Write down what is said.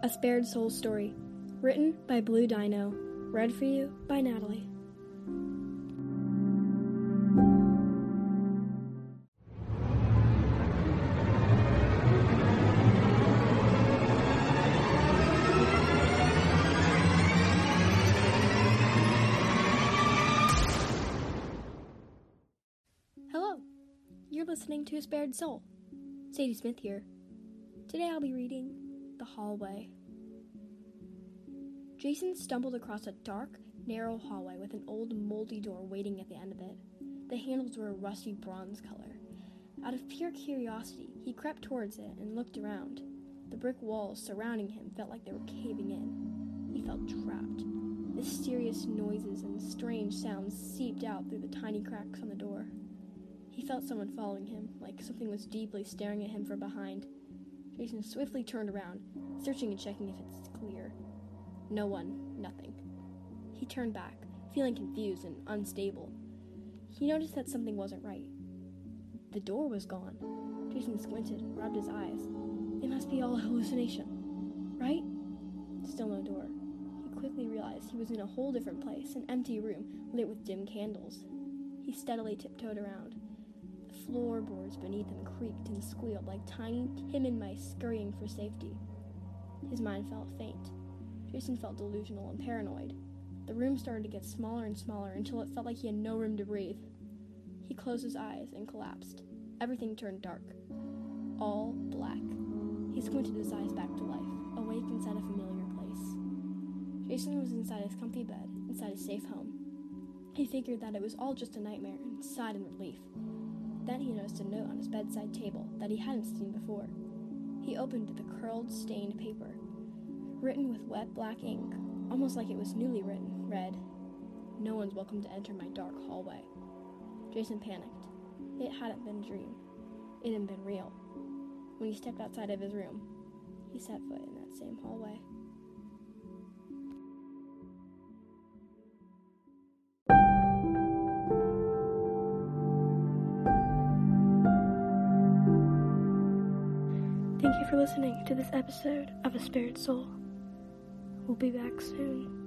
A Spared Soul Story. Written by Blue Dino. Read for you by Natalie. Hello. You're listening to A Spared Soul. Sadie Smith here. Today I'll be reading The Hallway. Jason stumbled across a dark, narrow hallway with an old, moldy door waiting at the end of it. The handles were a rusty bronze color. Out of pure curiosity, he crept towards it and looked around. The brick walls surrounding him felt like they were caving in. He felt trapped. Mysterious noises and strange sounds seeped out through the tiny cracks on the door. He felt someone following him, like something was deeply staring at him from behind. Jason swiftly turned around, searching and checking if it's clear. No one, nothing. He turned back, feeling confused and unstable. He noticed that something wasn't right. The door was gone. Jason squinted rubbed his eyes. It must be all a hallucination, right? Still no door. He quickly realized he was in a whole different place, an empty room lit with dim candles. He steadily tiptoed around. The floorboards beneath him creaked and squealed like tiny, timid mice scurrying for safety. His mind felt faint. Jason felt delusional and paranoid. The room started to get smaller and smaller until it felt like he had no room to breathe. He closed his eyes and collapsed. Everything turned dark. All black. He squinted his eyes back to life, awake inside a familiar place. Jason was inside his comfy bed, inside his safe home. He figured that it was all just a nightmare and sighed in relief. Then he noticed a note on his bedside table that he hadn't seen before. He opened the curled, stained paper. Written with wet black ink, almost like it was newly written, read, No one's welcome to enter my dark hallway. Jason panicked. It hadn't been a dream. It hadn't been real. When he stepped outside of his room, he set foot in that same hallway. Thank you for listening to this episode of A Spared Soul. We'll be back soon.